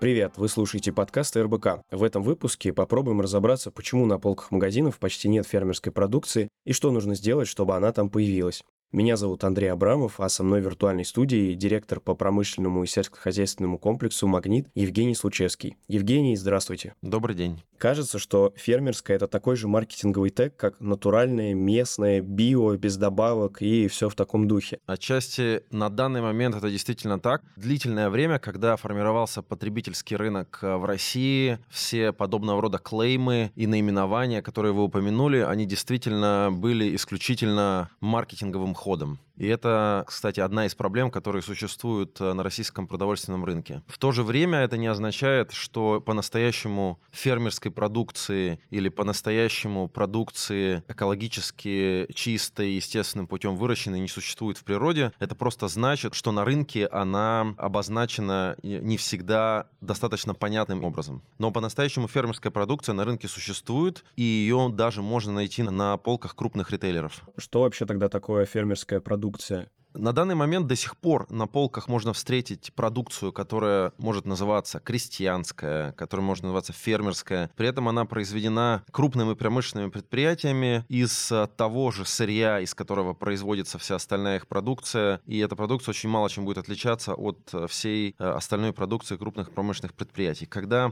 Привет, вы слушаете подкаст РБК. В этом выпуске попробуем разобраться, почему на полках магазинов почти нет фермерской продукции и что нужно сделать, чтобы она там появилась. Меня зовут Андрей Абрамов, а со мной в виртуальной студии директор по промышленному и сельскохозяйственному комплексу «Магнит» Евгений Случевский. Евгений, здравствуйте. Добрый день. Кажется, что фермерское – это такой же маркетинговый тег, как натуральное, местное, био, без добавок и все в таком духе. Отчасти на данный момент это действительно так. Длительное время, когда формировался потребительский рынок в России, все подобного рода клеймы и наименования, которые вы упомянули, они действительно были исключительно маркетинговым ходом. И это, кстати, одна из проблем, которые существуют э, на российском продовольственном рынке. В то же время это не означает, что по-настоящему фермерской продукции или по-настоящему продукции экологически чистой, естественным путем выращенной не существует в природе. Это просто значит, что на рынке она обозначена не всегда достаточно понятным образом. Но по-настоящему фермерская продукция на рынке существует, и ее даже можно найти на полках крупных ритейлеров. Что вообще тогда такое фермерская продукция? Продукция на данный момент до сих пор на полках можно встретить продукцию, которая может называться крестьянская, которая может называться фермерская. При этом она произведена крупными промышленными предприятиями из э, того же сырья, из которого производится вся остальная их продукция. И эта продукция очень мало чем будет отличаться от э, всей э, остальной продукции крупных промышленных предприятий. Когда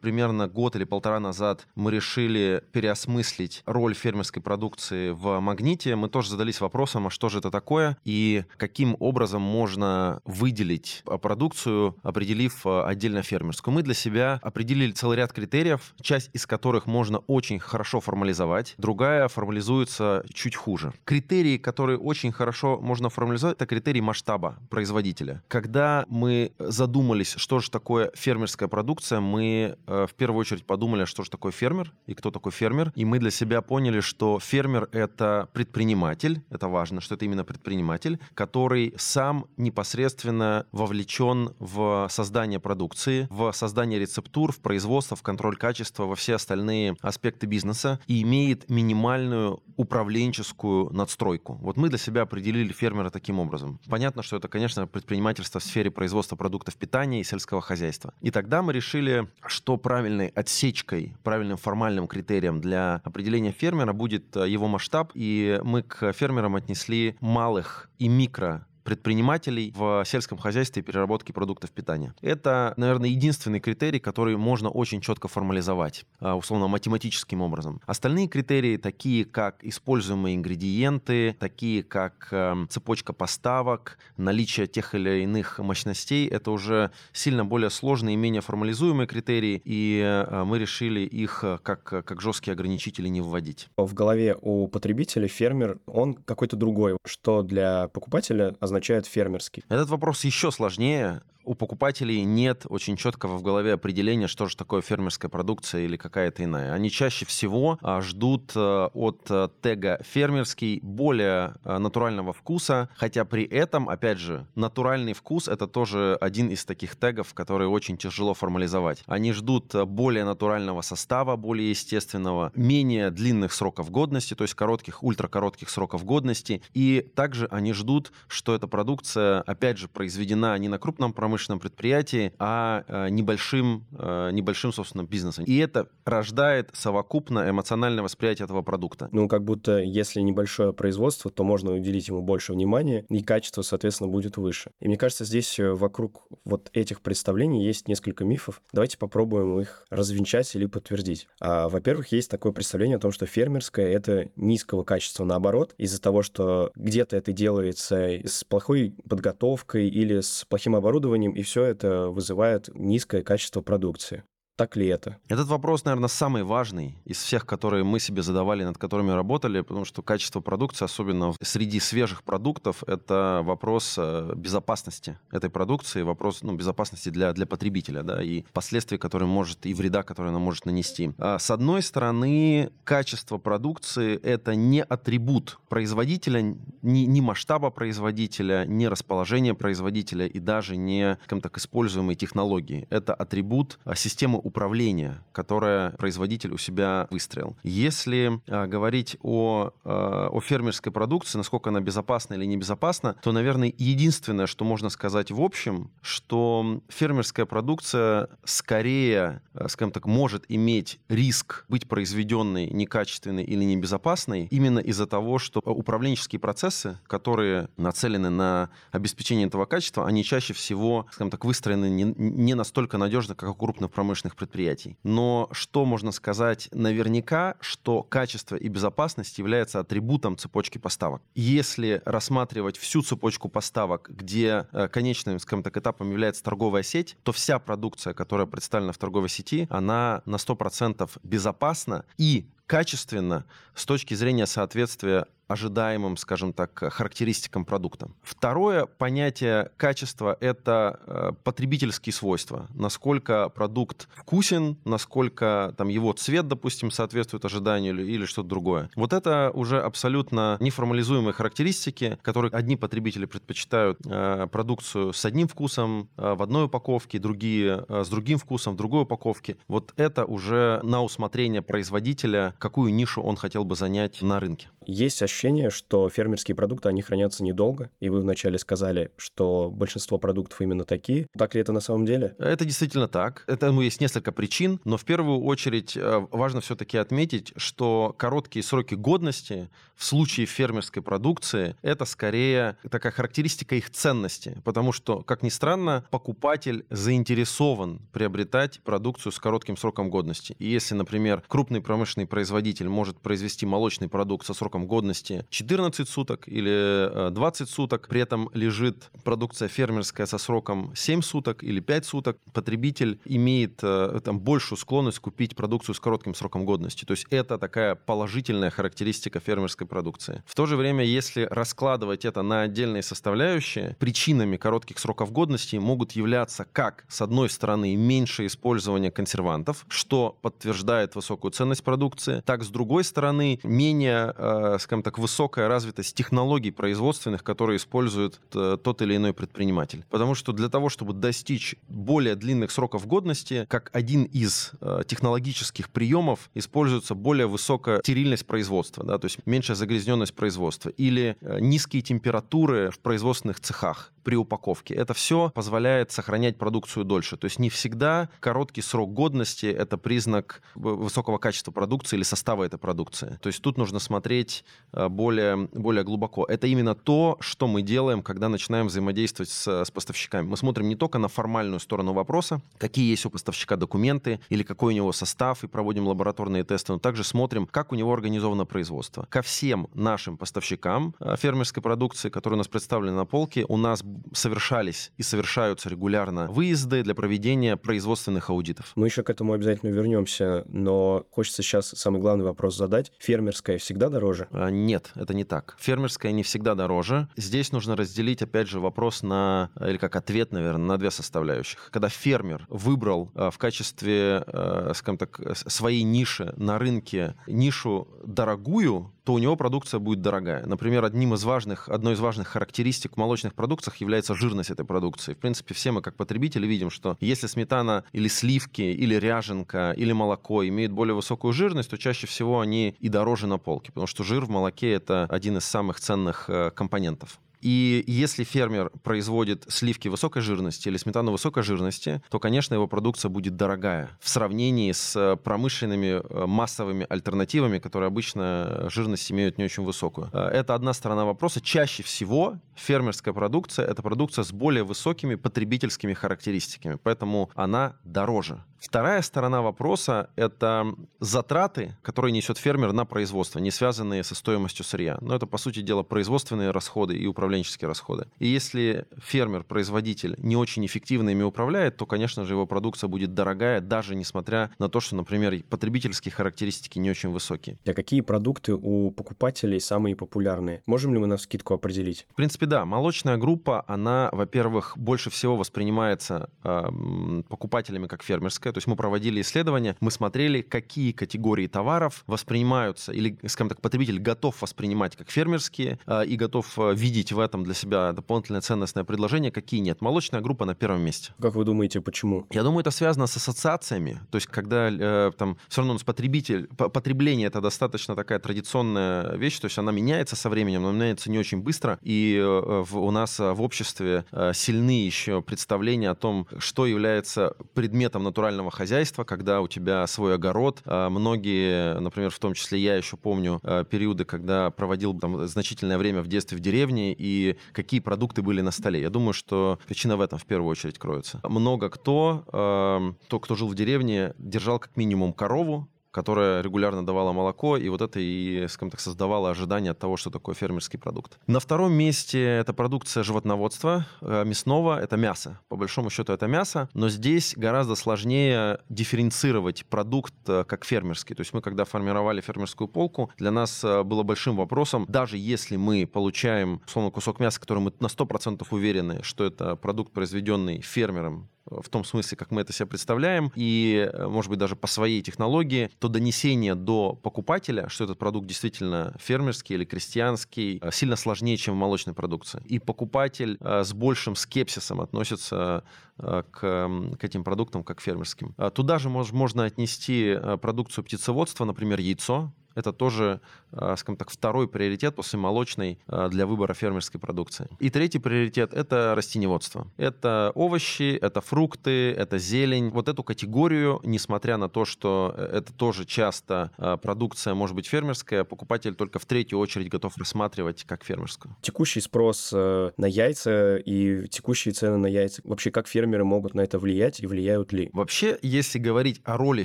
примерно год или полтора назад мы решили переосмыслить роль фермерской продукции в магните, мы тоже задались вопросом, а что же это такое? И каким образом можно выделить а, продукцию, определив а, отдельно фермерскую. Мы для себя определили целый ряд критериев, часть из которых можно очень хорошо формализовать, другая формализуется чуть хуже. Критерии, которые очень хорошо можно формализовать, это критерии масштаба производителя. Когда мы задумались, что же такое фермерская продукция, мы э, в первую очередь подумали, что же такое фермер и кто такой фермер. И мы для себя поняли, что фермер — это предприниматель, это важно, что это именно предприниматель, который сам непосредственно вовлечен в создание продукции, в создание рецептур, в производство, в контроль качества, во все остальные аспекты бизнеса и имеет минимальную управленческую надстройку. Вот мы для себя определили фермера таким образом. Понятно, что это, конечно, предпринимательство в сфере производства продуктов питания и сельского хозяйства. И тогда мы решили, что правильной отсечкой, правильным формальным критерием для определения фермера будет его масштаб, и мы к фермерам отнесли малых и микро предпринимателей в сельском хозяйстве и переработке продуктов питания. Это, наверное, единственный критерий, который можно очень четко формализовать, а, условно математическим образом. Остальные критерии, такие как используемые ингредиенты, такие как эм, цепочка поставок, наличие тех или иных мощностей, это уже сильно более сложные и менее формализуемые критерии, и э, мы решили их э, как, как жесткие ограничители не вводить. В голове у потребителя фермер, он какой-то другой, что для покупателя означает означает фермерский? Этот вопрос еще сложнее у покупателей нет очень четкого в голове определения, что же такое фермерская продукция или какая-то иная. Они чаще всего а, ждут э, от э, тега фермерский более э, натурального вкуса, хотя при этом, опять же, натуральный вкус это тоже один из таких тегов, которые очень тяжело формализовать. Они ждут более натурального состава, более естественного, менее длинных сроков годности, то есть коротких, ультракоротких сроков годности, и также они ждут, что эта продукция, опять же, произведена не на крупном промышленном промышленном предприятии, а э, небольшим, э, небольшим, собственно, бизнесом. И это рождает совокупно эмоциональное восприятие этого продукта. Ну, как будто если небольшое производство, то можно уделить ему больше внимания, и качество, соответственно, будет выше. И мне кажется, здесь э, вокруг вот этих представлений есть несколько мифов. Давайте попробуем их развенчать или подтвердить. А, во-первых, есть такое представление о том, что фермерское — это низкого качества. Наоборот, из-за того, что где-то это делается с плохой подготовкой или с плохим оборудованием, временем, и все это вызывает низкое качество продукции. Так ли это? Этот вопрос, наверное, самый важный из всех, которые мы себе задавали, над которыми работали, потому что качество продукции, особенно среди свежих продуктов, это вопрос э, безопасности этой продукции, вопрос ну, безопасности для, для потребителя, да, и последствий, которые может, и вреда, которые она может нанести. А с одной стороны, качество продукции — это не атрибут производителя, ни, ни масштаба производителя, ни расположения производителя и даже не, скажем так, используемой технологии. Это атрибут а, системы управления, которое производитель у себя выстроил. Если а, говорить о, а, о фермерской продукции, насколько она безопасна или небезопасна, то, наверное, единственное, что можно сказать в общем, что фермерская продукция скорее, а, скажем так, может иметь риск быть произведенной некачественной или небезопасной именно из-за того, что управленческие процессы, которые нацелены на обеспечение этого качества, они чаще всего, скажем так, выстроены не, не настолько надежно, как у крупных промышленных предприятий. Но что можно сказать наверняка, что качество и безопасность является атрибутом цепочки поставок. Если рассматривать всю цепочку поставок, где э, конечным, скажем так, этапом является торговая сеть, то вся продукция, которая представлена в торговой сети, она на 100% безопасна и качественно с точки зрения соответствия ожидаемым, скажем так, характеристикам продукта. Второе понятие качества — это э, потребительские свойства. Насколько продукт вкусен, насколько там его цвет, допустим, соответствует ожиданию или, или что-то другое. Вот это уже абсолютно неформализуемые характеристики, которые одни потребители предпочитают э, продукцию с одним вкусом э, в одной упаковке, другие с другим вкусом в другой упаковке. Вот это уже на усмотрение производителя, какую нишу он хотел бы занять на рынке. Есть ощущение, что фермерские продукты, они хранятся недолго, и вы вначале сказали, что большинство продуктов именно такие. Так ли это на самом деле? Это действительно так. Этому есть несколько причин, но в первую очередь э, важно все-таки отметить, что короткие сроки годности в случае фермерской продукции это скорее такая характеристика их ценности, потому что, как ни странно, покупатель заинтересован приобретать продукцию с коротким сроком годности. И если, например, крупный промышленный производитель может произвести молочный продукт со сроком сроком годности 14 суток или 20 э, суток, при этом лежит продукция фермерская со сроком 7 суток или 5 суток, потребитель имеет э, там, большую склонность купить продукцию с коротким сроком годности. То есть это такая положительная характеристика фермерской продукции. В то же время, если раскладывать это на отдельные составляющие, причинами коротких сроков годности могут являться как, с одной стороны, меньшее использование консервантов, что подтверждает высокую ценность продукции, так, с другой стороны, менее Э, скажем так, высокая развитость технологий производственных, которые использует э, тот или иной предприниматель. Потому что для того, чтобы достичь более длинных сроков годности, как один из э, технологических приемов используется более высокая стерильность производства, да, то есть меньшая загрязненность производства или низкие температуры в производственных цехах при упаковке. Это все позволяет сохранять продукцию дольше. То есть не всегда короткий срок годности — это признак высокого качества продукции или состава этой продукции. То есть тут нужно смотреть э, более, более глубоко. Это именно то, что мы делаем, когда начинаем взаимодействовать с, с поставщиками. Мы смотрим не только на формальную сторону вопроса, какие есть у поставщика документы или какой у него состав, и проводим лабораторные тесты, но также смотрим, как у него организовано производство. Ко всем нашим поставщикам э, фермерской продукции, которые у нас представлены на полке, у нас совершались и совершаются регулярно выезды для проведения производственных аудитов. Мы еще к этому обязательно вернемся, но хочется сейчас самый главный вопрос задать. Фермерская всегда дороже? А, нет, это не так. Фермерская не всегда дороже. Здесь нужно разделить, опять же, вопрос на, или как ответ, наверное, на две составляющих. Когда фермер выбрал а, в качестве, а, скажем так, своей ниши на рынке нишу дорогую, то у него продукция будет дорогая. Например, одним из важных, одной из важных характеристик в молочных продуктах является жирность этой продукции. В принципе, все мы как потребители видим, что если сметана или сливки, или ряженка, или молоко имеют более высокую жирность, то чаще всего они и дороже на полке, потому что жир в молоке — это один из самых ценных э, компонентов. И если фермер производит сливки высокой жирности или сметану высокой жирности, то, конечно, его продукция будет дорогая в сравнении с промышленными э, массовыми альтернативами, которые обычно жирность имеют не очень высокую. Э, это одна сторона вопроса. Чаще всего фермерская продукция — это продукция с более высокими потребительскими характеристиками, поэтому она дороже. Вторая сторона вопроса — это затраты, которые несет фермер на производство, не связанные со стоимостью сырья. Но это, по сути дела, производственные расходы и управленческие расходы. И если фермер, производитель не очень эффективно ими управляет, то, конечно же, его продукция будет дорогая, даже несмотря на то, что, например, потребительские характеристики не очень высокие. А какие продукты у покупателей самые популярные? Можем ли мы на скидку определить? В принципе, да. Молочная группа, она, во-первых, больше всего воспринимается э, покупателями как фермерская, то есть мы проводили исследования, мы смотрели, какие категории товаров воспринимаются, или, скажем так, потребитель готов воспринимать как фермерские э, и готов э, видеть в этом для себя дополнительное ценностное предложение, какие нет. Молочная группа на первом месте. Как вы думаете, почему? Я думаю, это связано с ассоциациями. То есть, когда э, там все равно у нас потребитель, потребление это достаточно такая традиционная вещь, то есть она меняется со временем, но меняется не очень быстро. И э, в, у нас в обществе э, сильны еще представления о том, что является предметом натурального хозяйства, когда у тебя свой огород. Э, многие, например, в том числе я еще помню э, периоды, когда проводил там значительное время в детстве в деревне, и какие продукты были на столе. Я думаю, что причина в этом в первую очередь кроется. Много кто, э, то, кто жил в деревне, держал как минимум корову, которая регулярно давала молоко, и вот это и, скажем так, создавало ожидание от того, что такое фермерский продукт. На втором месте это продукция животноводства, э, мясного, это мясо. По большому счету это мясо, но здесь гораздо сложнее дифференцировать продукт э, как фермерский. То есть мы, когда формировали фермерскую полку, для нас э, было большим вопросом, даже если мы получаем, условно, кусок мяса, который мы на 100% уверены, что это продукт, произведенный фермером, в том смысле, как мы это себе представляем, и, э, может быть, даже по своей технологии, то донесение до покупателя, что этот продукт действительно фермерский или крестьянский, э, сильно сложнее, чем в молочной продукции. И покупатель э, с большим скепсисом относится к, к этим продуктам, как фермерским. Туда же можно отнести продукцию птицеводства, например, яйцо, это тоже, а, скажем так, второй приоритет после молочной а, для выбора фермерской продукции. И третий приоритет – это растениеводство. Это овощи, это фрукты, это зелень. Вот эту категорию, несмотря на то, что э, это тоже часто продукция может быть фермерская, покупатель только в третью очередь готов рассматривать как фермерскую. Текущий спрос э, на яйца и текущие цены на яйца, вообще как фермеры могут на это влиять и влияют ли? Вообще, если говорить о роли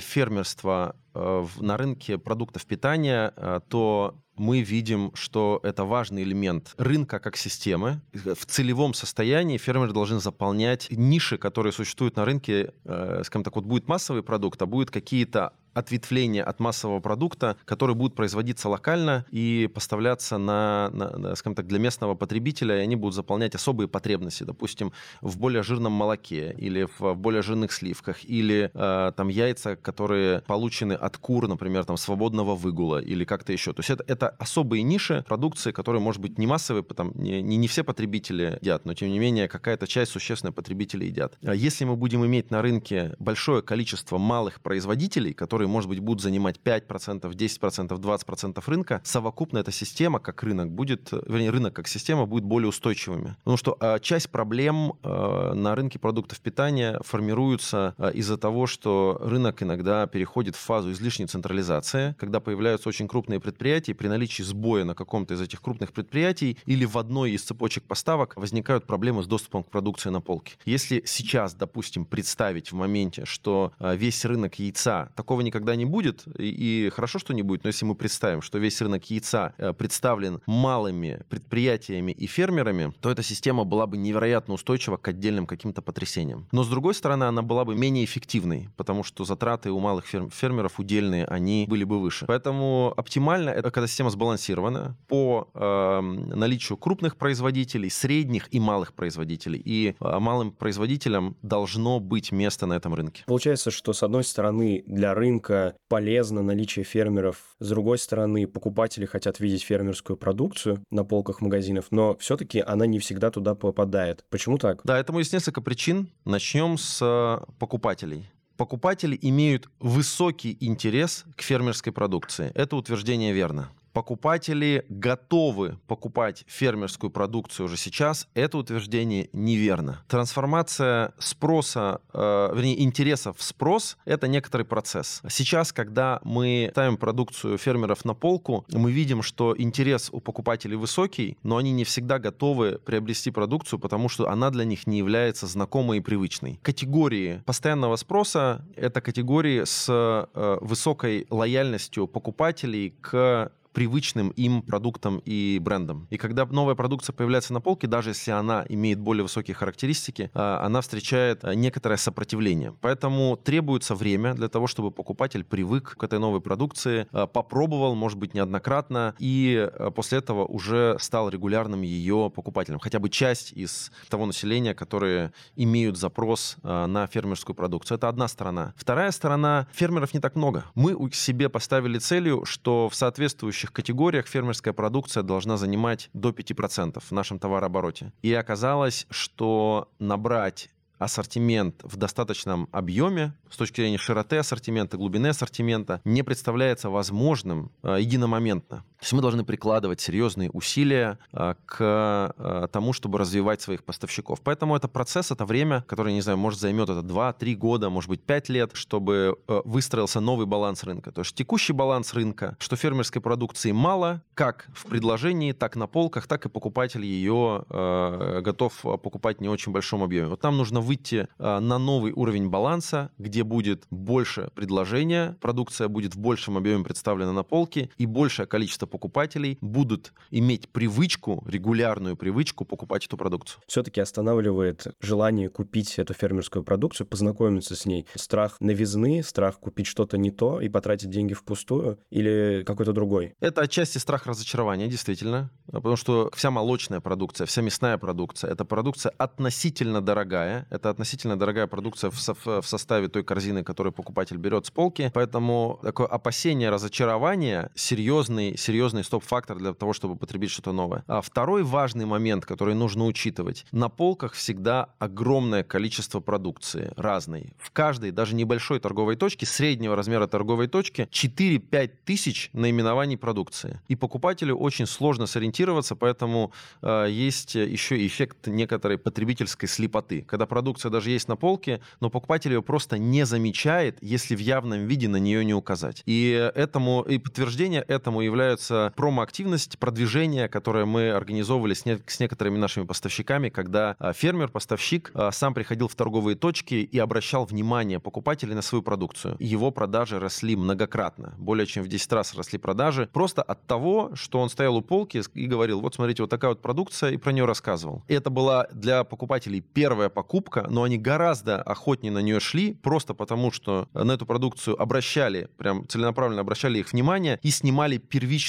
фермерства Э, на рынке продуктов питания, э, то мы видим, что это важный элемент рынка как системы. В целевом состоянии фермеры должны заполнять ниши, которые существуют на рынке. Э, скажем так, вот будет массовый продукт, а будет какие-то ответвление от массового продукта, который будет производиться локально и поставляться на, на, скажем так, для местного потребителя, и они будут заполнять особые потребности, допустим, в более жирном молоке или в более жирных сливках, или э, там яйца, которые получены от кур, например, там свободного выгула или как-то еще. То есть это, это особые ниши продукции, которые, может быть, не массовые, потому не, не, не все потребители едят, но тем не менее какая-то часть существенная потребителей едят. А если мы будем иметь на рынке большое количество малых производителей, которые которые, может быть, будут занимать 5%, 10%, 20% рынка, совокупно эта система, как рынок, будет, вернее, рынок как система будет более устойчивыми. Потому что э, часть проблем э, на рынке продуктов питания формируются э, из-за того, что рынок иногда переходит в фазу излишней централизации, когда появляются очень крупные предприятия, при наличии сбоя на каком-то из этих крупных предприятий или в одной из цепочек поставок возникают проблемы с доступом к продукции на полке. Если сейчас, допустим, представить в моменте, что весь рынок яйца, такого никогда никогда не будет, и, хорошо, что не будет, но если мы представим, что весь рынок яйца э, представлен малыми предприятиями и фермерами, то эта система была бы невероятно устойчива к отдельным каким-то потрясениям. Но, с другой стороны, она была бы менее эффективной, потому что затраты у малых ферм фермеров удельные, они были бы выше. Поэтому оптимально это когда система сбалансирована по э, наличию крупных производителей, средних и малых производителей. И э, малым производителям должно быть место на этом рынке. Получается, что с одной стороны для рынка рынка полезно наличие фермеров. С другой стороны, покупатели хотят видеть фермерскую продукцию на полках магазинов, но все-таки она не всегда туда попадает. Почему так? Да, этому есть несколько причин. Начнем с э, покупателей покупатели имеют высокий интерес к фермерской продукции. Это утверждение верно покупатели готовы покупать фермерскую продукцию уже сейчас, это утверждение неверно. Трансформация спроса, э, вернее, интересов в спрос – это некоторый процесс. Сейчас, когда мы ставим продукцию фермеров на полку, мы видим, что интерес у покупателей высокий, но они не всегда готовы приобрести продукцию, потому что она для них не является знакомой и привычной. Категории постоянного спроса – это категории с э, высокой лояльностью покупателей к привычным им продуктам и брендам. И когда новая продукция появляется на полке, даже если она имеет более высокие характеристики, а, она встречает а, некоторое сопротивление. Поэтому требуется время для того, чтобы покупатель привык к этой новой продукции, а, попробовал, может быть, неоднократно, и после этого уже стал регулярным ее покупателем. Хотя бы часть из того населения, которые имеют запрос на фермерскую продукцию. Это одна сторона. Вторая сторона, фермеров не так много. Мы себе поставили целью, что в соответствующем соответствующих категориях фермерская продукция должна занимать до 5% в нашем товарообороте. И оказалось, что набрать ассортимент в достаточном объеме с точки зрения широты ассортимента, глубины ассортимента не представляется возможным э, единомоментно. То есть мы должны прикладывать серьезные усилия э, к э, тому, чтобы развивать своих поставщиков. Поэтому это процесс, это время, которое, не знаю, может займет это 2-3 года, может быть 5 лет, чтобы э, выстроился новый баланс рынка. То есть текущий баланс рынка, что фермерской продукции мало, как в предложении, так на полках, так и покупатель ее э, готов покупать не очень большом объеме. Вот нам нужно выйти э, на новый уровень баланса, где будет больше предложения, продукция будет в большем объеме представлена на полке, и большее количество покупателей будут иметь привычку, регулярную привычку покупать эту продукцию. Все-таки останавливает желание купить эту фермерскую продукцию, познакомиться с ней. Страх новизны, страх купить что-то не то и потратить деньги впустую или какой-то другой? Это отчасти страх разочарования, действительно. Потому что вся молочная продукция, вся мясная продукция, это продукция относительно дорогая. Это относительно дорогая продукция в, со- в составе той корзины, которую покупатель берет с полки. Поэтому такое опасение разочарования серьезный, серьезный стоп-фактор для того, чтобы потребить что-то новое. А второй важный момент, который нужно учитывать. На полках всегда огромное количество продукции разной. В каждой, даже небольшой торговой точке, среднего размера торговой точки, 4-5 тысяч наименований продукции. И покупателю очень сложно сориентироваться, поэтому э, есть еще эффект некоторой потребительской слепоты. Когда продукция даже есть на полке, но покупатель ее просто не замечает, если в явном виде на нее не указать. И этому и подтверждение этому является промо-активность, продвижение, которое мы организовывали с, не, с некоторыми нашими поставщиками, когда а, фермер, поставщик а, сам приходил в торговые точки и обращал внимание покупателей на свою продукцию. Его продажи росли многократно, более чем в 10 раз росли продажи, просто от того, что он стоял у полки и говорил, вот смотрите, вот такая вот продукция, и про нее рассказывал. И это была для покупателей первая покупка, но они гораздо охотнее на нее шли, просто потому что на эту продукцию обращали, прям целенаправленно обращали их внимание и снимали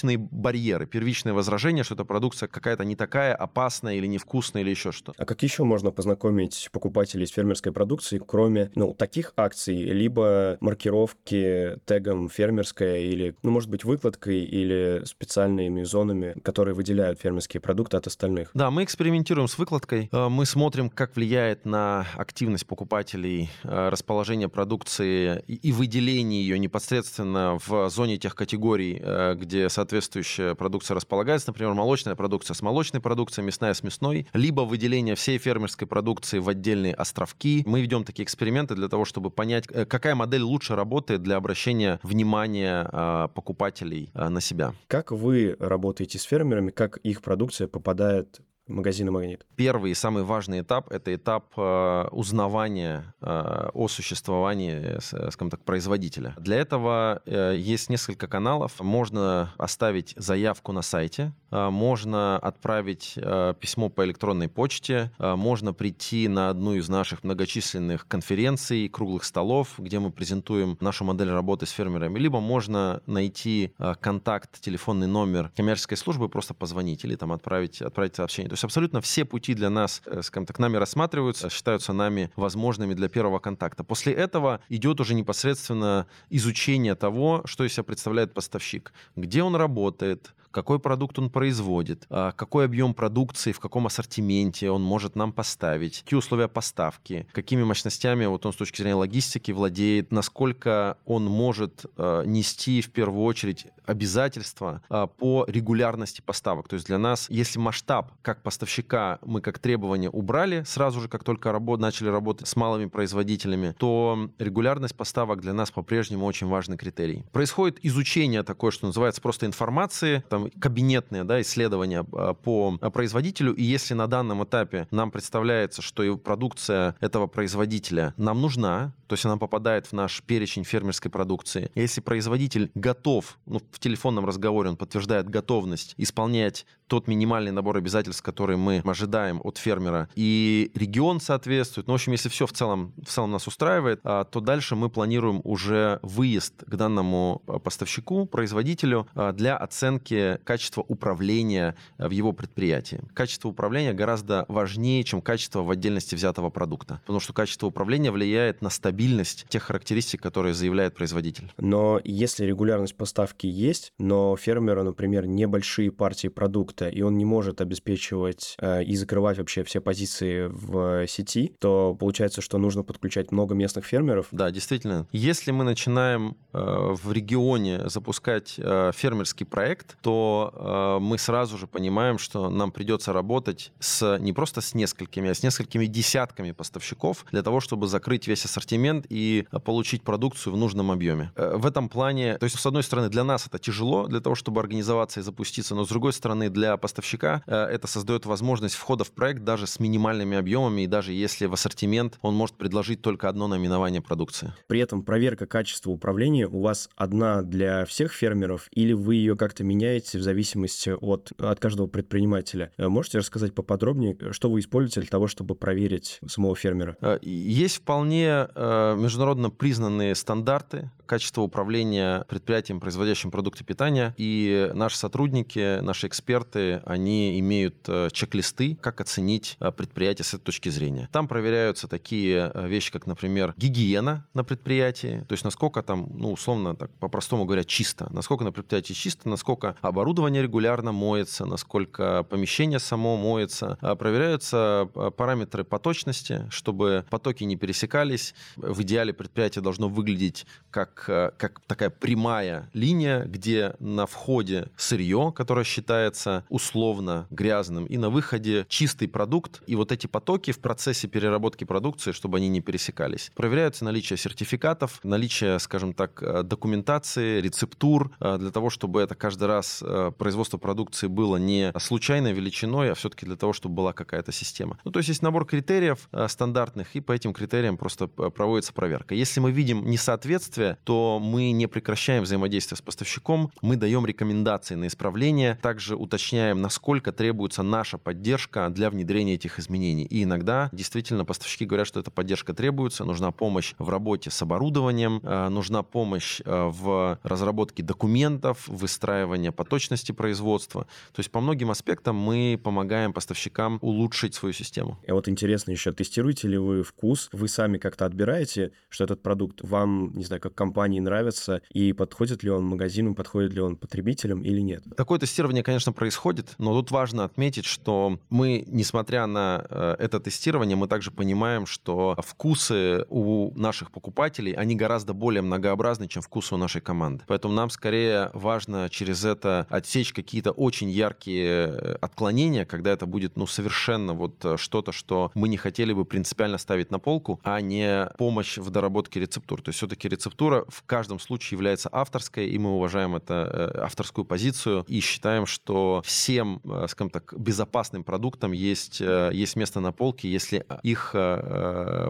первичные барьеры, первичные возражения, что эта продукция какая-то не такая опасная или невкусная или еще что. А как еще можно познакомить покупателей с фермерской продукцией, кроме ну, таких акций, либо маркировки тегом фермерская или, ну, может быть, выкладкой или специальными зонами, которые выделяют фермерские продукты от остальных? Да, мы экспериментируем с выкладкой. Э, мы смотрим, как влияет на активность покупателей э, расположение продукции и выделение ее непосредственно в зоне тех категорий, э, где соответствующая продукция располагается, например, молочная продукция с молочной продукцией, мясная с мясной, либо выделение всей фермерской продукции в отдельные островки. Мы ведем такие эксперименты для того, чтобы понять, какая модель лучше работает для обращения внимания покупателей на себя. Как вы работаете с фермерами, как их продукция попадает магазина «Магнит»? Первый и самый важный этап – это этап э, узнавания э, о существовании, скажем так, производителя. Для этого э, есть несколько каналов. Можно оставить заявку на сайте, можно отправить письмо по электронной почте, можно прийти на одну из наших многочисленных конференций, круглых столов, где мы презентуем нашу модель работы с фермерами, либо можно найти контакт, телефонный номер коммерческой службы, просто позвонить или там отправить, отправить сообщение. Есть абсолютно все пути для нас, э, скажем так, нами рассматриваются, считаются нами возможными для первого контакта. После этого идет уже непосредственно изучение того, что из себя представляет поставщик, где он работает, какой продукт он производит, а, какой объем продукции, в каком ассортименте он может нам поставить, какие условия поставки, какими мощностями вот он с точки зрения логистики владеет, насколько он может а, нести в первую очередь обязательства а, по регулярности поставок. То есть для нас, если масштаб как поставщика мы как требование убрали сразу же, как только работ, начали работать с малыми производителями, то регулярность поставок для нас по-прежнему очень важный критерий. Происходит изучение такое, что называется просто информации, там кабинетные да, исследования а, по производителю, и если на данном этапе нам представляется, что и продукция этого производителя нам нужна, то есть она попадает в наш перечень фермерской продукции, если производитель готов, ну, в телефонном разговоре он подтверждает готовность исполнять тот минимальный набор обязательств, который мы ожидаем от фермера, и регион соответствует, ну, в общем, если все в целом, в целом нас устраивает, а, то дальше мы планируем уже выезд к данному а, поставщику, производителю для оценки качество управления в его предприятии. Качество управления гораздо важнее, чем качество в отдельности взятого продукта, потому что качество управления влияет на стабильность тех характеристик, которые заявляет производитель. Но если регулярность поставки есть, но фермера, например, небольшие партии продукта, и он не может обеспечивать э, и закрывать вообще все позиции в сети, то получается, что нужно подключать много местных фермеров. Да, действительно. Если мы начинаем э, в регионе запускать э, фермерский проект, то э, мы сразу же понимаем, что нам придется работать с не просто с несколькими, а с несколькими десятками поставщиков для того, чтобы закрыть весь ассортимент и получить продукцию в нужном объеме. Э, в этом плане, то есть, с одной стороны, для нас это тяжело, для того, чтобы организоваться и запуститься, но с другой стороны, для поставщика э, это создает возможность входа в проект даже с минимальными объемами, и даже если в ассортимент он может предложить только одно наименование продукции. При этом проверка качества управления у вас одна для всех фермеров, или вы ее как-то меняете в зависимости от, от каждого предпринимателя? Э, можете рассказать поподробнее, что вы используете для того, чтобы проверить самого фермера? Есть вполне международно признанные стандарты качества управления предприятием, производящим продукты питания. И наши сотрудники, наши эксперты, они имеют э, чек-листы, как оценить э, предприятие с этой точки зрения. Там проверяются такие э, вещи, как, например, гигиена на предприятии, то есть насколько там, ну, условно, так по-простому говоря, чисто, насколько на предприятии чисто, насколько оборудование регулярно моется, насколько помещение само моется. А проверяются параметры поточности, чтобы потоки не пересекались. В идеале предприятие должно выглядеть как э, как такая прямая линия, где на входе сырье, которое считается условно грязным, и на выходе чистый продукт, и вот эти потоки в процессе переработки продукции, чтобы они не пересекались. Проверяется наличие сертификатов, наличие, скажем так, документации, рецептур, для того, чтобы это каждый раз производство продукции было не случайной величиной, а все-таки для того, чтобы была какая-то система. Ну, то есть есть набор критериев стандартных, и по этим критериям просто проводится проверка. Если мы видим несоответствие, то мы не прекращаем взаимодействие с поставщиком, мы даем рекомендации на исправление, также уточняем, насколько требуется наша поддержка для внедрения этих изменений. И иногда действительно поставщики говорят, что эта поддержка требуется, нужна помощь в работе с оборудованием, э, нужна помощь э, в разработке документов, выстраивание поточности производства. То есть по многим аспектам мы помогаем поставщикам улучшить свою систему. И вот интересно еще, тестируете ли вы вкус? Вы сами как-то отбираете, что этот продукт вам, не знаю, как компании нравится, и подходит ли он магазинам, подходит ли он потребителям или нет. Такое тестирование, конечно, происходит, но тут важно отметить, что мы, несмотря на э, это тестирование, мы также понимаем, что вкусы у наших покупателей, они гораздо более многообразны, чем вкусы у нашей команды. Поэтому нам скорее важно через это отсечь какие-то очень яркие э, отклонения, когда это будет, ну, совершенно вот э, что-то, что мы не хотели бы принципиально ставить на полку, а не помощь в доработке рецептур. То есть все-таки рецептура в каждом случае является авторской, и мы уважаем это э, авторскую позицию и считаем, что всем, скажем так, безопасным продуктам есть, есть место на полке, если их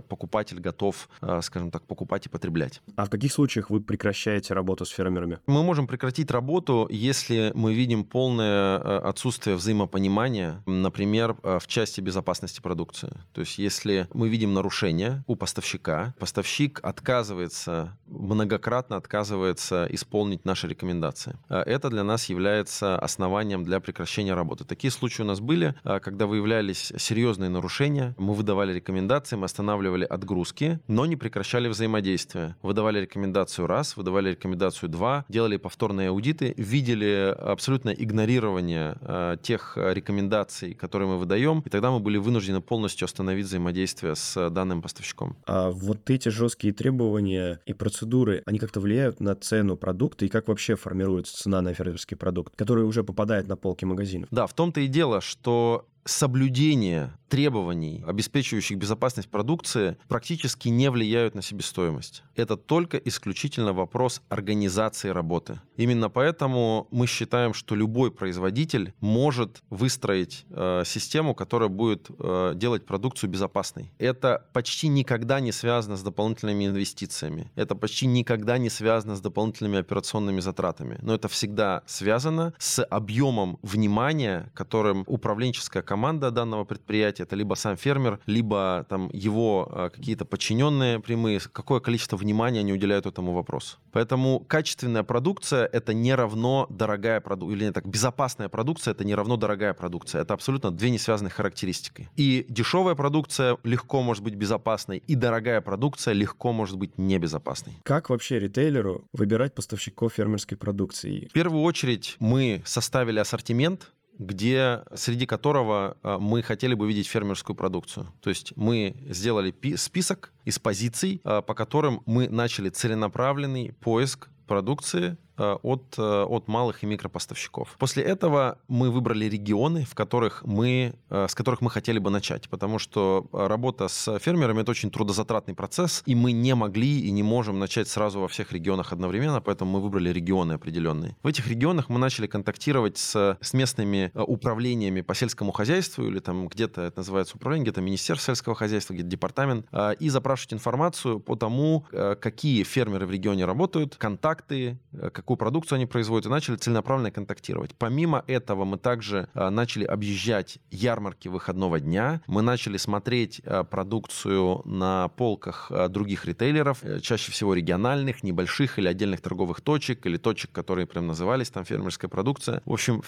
покупатель готов, скажем так, покупать и потреблять. А в каких случаях вы прекращаете работу с фермерами? Мы можем прекратить работу, если мы видим полное отсутствие взаимопонимания, например, в части безопасности продукции. То есть если мы видим нарушение у поставщика, поставщик отказывается многократно отказывается исполнить наши рекомендации. А это для нас является основанием для прекращения работы. Такие случаи у нас были, когда выявлялись серьезные нарушения, мы выдавали рекомендации, мы останавливали отгрузки, но не прекращали взаимодействие. Выдавали рекомендацию раз, выдавали рекомендацию два, делали повторные аудиты, видели абсолютное игнорирование а, тех рекомендаций, которые мы выдаем, и тогда мы были вынуждены полностью остановить взаимодействие с данным поставщиком. А вот эти жесткие требования и процедуры процедуры, они как-то влияют на цену продукта и как вообще формируется цена на фермерский продукт, который уже попадает на полки магазинов? Да, в том-то и дело, что соблюдение требований, обеспечивающих безопасность продукции, практически не влияют на себестоимость. Это только исключительно вопрос организации работы. Именно поэтому мы считаем, что любой производитель может выстроить э, систему, которая будет э, делать продукцию безопасной. Это почти никогда не связано с дополнительными инвестициями. Это почти никогда не связано с дополнительными операционными затратами. Но это всегда связано с объемом внимания, которым управленческая команда команда данного предприятия, это либо сам фермер, либо там его а, какие-то подчиненные прямые, какое количество внимания они уделяют этому вопросу. Поэтому качественная продукция это не равно дорогая продукция, или не так, безопасная продукция это не равно дорогая продукция. Это абсолютно две несвязанные характеристики. И дешевая продукция легко может быть безопасной, и дорогая продукция легко может быть небезопасной. Как вообще ритейлеру выбирать поставщиков фермерской продукции? В первую очередь мы составили ассортимент, где, среди которого а, мы хотели бы видеть фермерскую продукцию. То есть мы сделали список из позиций, а, по которым мы начали целенаправленный поиск продукции от, э, от малых и микропоставщиков. После этого мы выбрали регионы, в которых мы, э, с которых мы хотели бы начать, потому что работа с фермерами — это очень трудозатратный процесс, и мы не могли и не можем начать сразу во всех регионах одновременно, поэтому мы выбрали регионы определенные. В этих регионах мы начали контактировать с, с местными управлениями по сельскому хозяйству, или там где-то это называется управление, где-то Министерство сельского хозяйства, где-то департамент, и запрашивать информацию по тому, какие фермеры в регионе работают, контакты, какую продукцию они производят, и начали целенаправленно контактировать. Помимо этого мы также а, начали объезжать ярмарки выходного дня, мы начали смотреть а, продукцию на полках а, других ритейлеров, э, чаще всего региональных, небольших или отдельных торговых точек, или точек, которые прям назывались там фермерская продукция. В общем,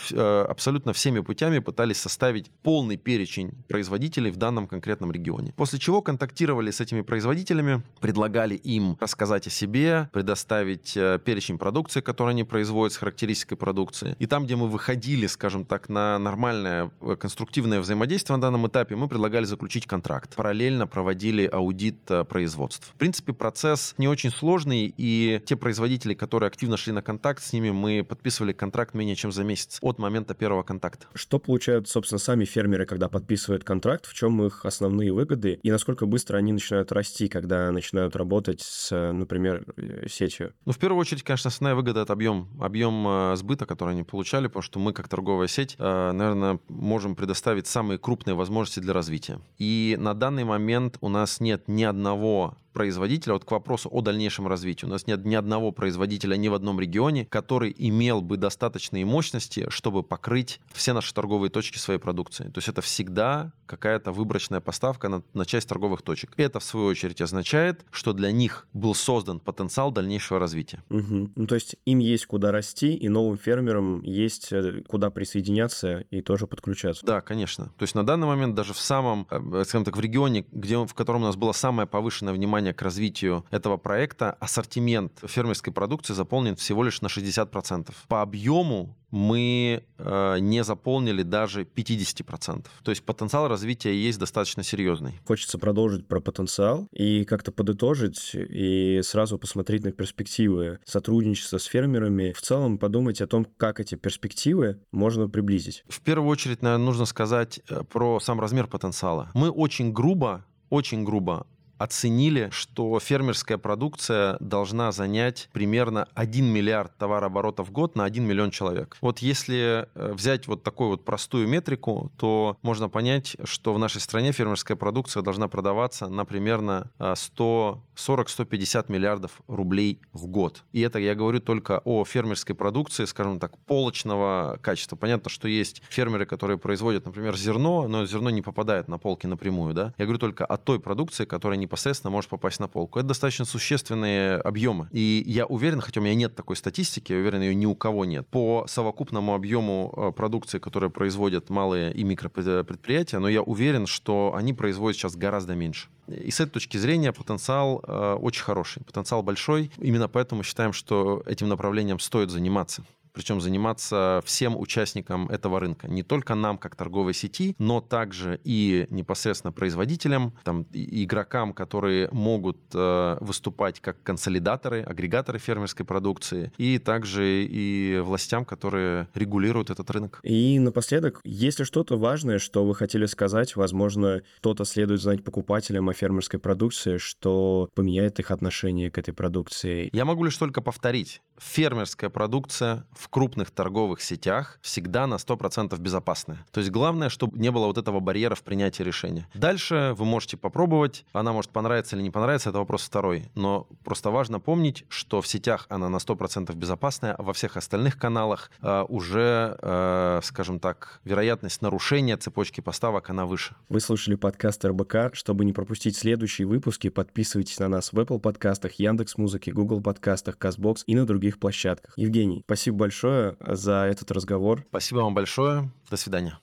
абсолютно всеми путями пытались составить полный перечень производителей в данном конкретном регионе. После чего контактировали с этими производителями, предлагали им рассказать о себе, предоставить э, перечень продукции, которые они производят с характеристикой продукции. И там, где мы выходили, скажем так, на нормальное э, конструктивное взаимодействие на данном этапе, мы предлагали заключить контракт. Параллельно проводили аудит э, производств. В принципе, процесс не очень сложный, и те производители, которые активно шли на контакт, с ними мы подписывали контракт менее чем за месяц от момента первого контакта. Что получают, собственно, сами фермеры, когда подписывают контракт, в чем их основные выгоды, и насколько быстро они начинают расти, когда начинают работать с, например, э, сетью? Ну, в первую очередь, конечно, основная выгода это объем, объем э, сбыта, который они получали, потому что мы, как торговая сеть, э, наверное, можем предоставить самые крупные возможности для развития. И на данный момент у нас нет ни одного производителя, вот к вопросу о дальнейшем развитии, у нас нет ни одного производителя ни в одном регионе, который имел бы достаточные мощности, чтобы покрыть все наши торговые точки своей продукции. То есть это всегда какая-то выборочная поставка на, на часть торговых точек. Это, в свою очередь, означает, что для них был создан потенциал дальнейшего развития. Угу. Ну, то есть им есть куда расти, и новым фермерам есть э, куда присоединяться и тоже подключаться. Да, конечно. То есть на данный момент даже в самом, э, скажем так, в регионе, где, в котором у нас было самое повышенное внимание внимание к развитию этого проекта, ассортимент фермерской продукции заполнен всего лишь на 60%. По объему мы э, не заполнили даже 50%. То есть потенциал развития есть достаточно серьезный. Хочется продолжить про потенциал и как-то подытожить и сразу посмотреть на перспективы сотрудничества с фермерами. В целом подумать о том, как эти перспективы можно приблизить. В первую очередь, наверное, нужно сказать э, про сам размер потенциала. Мы очень грубо очень грубо оценили, что фермерская продукция должна занять примерно 1 миллиард товарооборотов в год на 1 миллион человек. Вот если э, взять вот такую вот простую метрику, то можно понять, что в нашей стране фермерская продукция должна продаваться на примерно 140-150 э, миллиардов рублей в год. И это я говорю только о фермерской продукции, скажем так, полочного качества. Понятно, что есть фермеры, которые производят, например, зерно, но зерно не попадает на полки напрямую, да. Я говорю только о той продукции, которая не непосредственно может попасть на полку. Это достаточно существенные объемы. И я уверен, хотя у меня нет такой статистики, я уверен, ее ни у кого нет, по совокупному объему э, продукции, которую производят малые и микропредприятия, но я уверен, что они производят сейчас гораздо меньше. И с этой точки зрения потенциал э, очень хороший, потенциал большой. Именно поэтому считаем, что этим направлением стоит заниматься причем заниматься всем участникам этого рынка. Не только нам, как торговой сети, но также и непосредственно производителям, там, игрокам, которые могут э, выступать как консолидаторы, агрегаторы фермерской продукции, и также и властям, которые регулируют этот рынок. И напоследок, если что-то важное, что вы хотели сказать, возможно, кто-то следует знать покупателям о фермерской продукции, что поменяет их отношение к этой продукции. Я могу лишь только повторить. Фермерская продукция в в крупных торговых сетях всегда на 100% безопасная. То есть главное, чтобы не было вот этого барьера в принятии решения. Дальше вы можете попробовать, она может понравиться или не понравиться, это вопрос второй. Но просто важно помнить, что в сетях она на 100% безопасная, а во всех остальных каналах э, уже, э, скажем так, вероятность нарушения цепочки поставок, она выше. Вы слушали подкаст РБК. Чтобы не пропустить следующие выпуски, подписывайтесь на нас в Apple подкастах, Яндекс Музыке, Google подкастах, Казбокс и на других площадках. Евгений, спасибо большое за этот разговор. Спасибо вам большое. До свидания.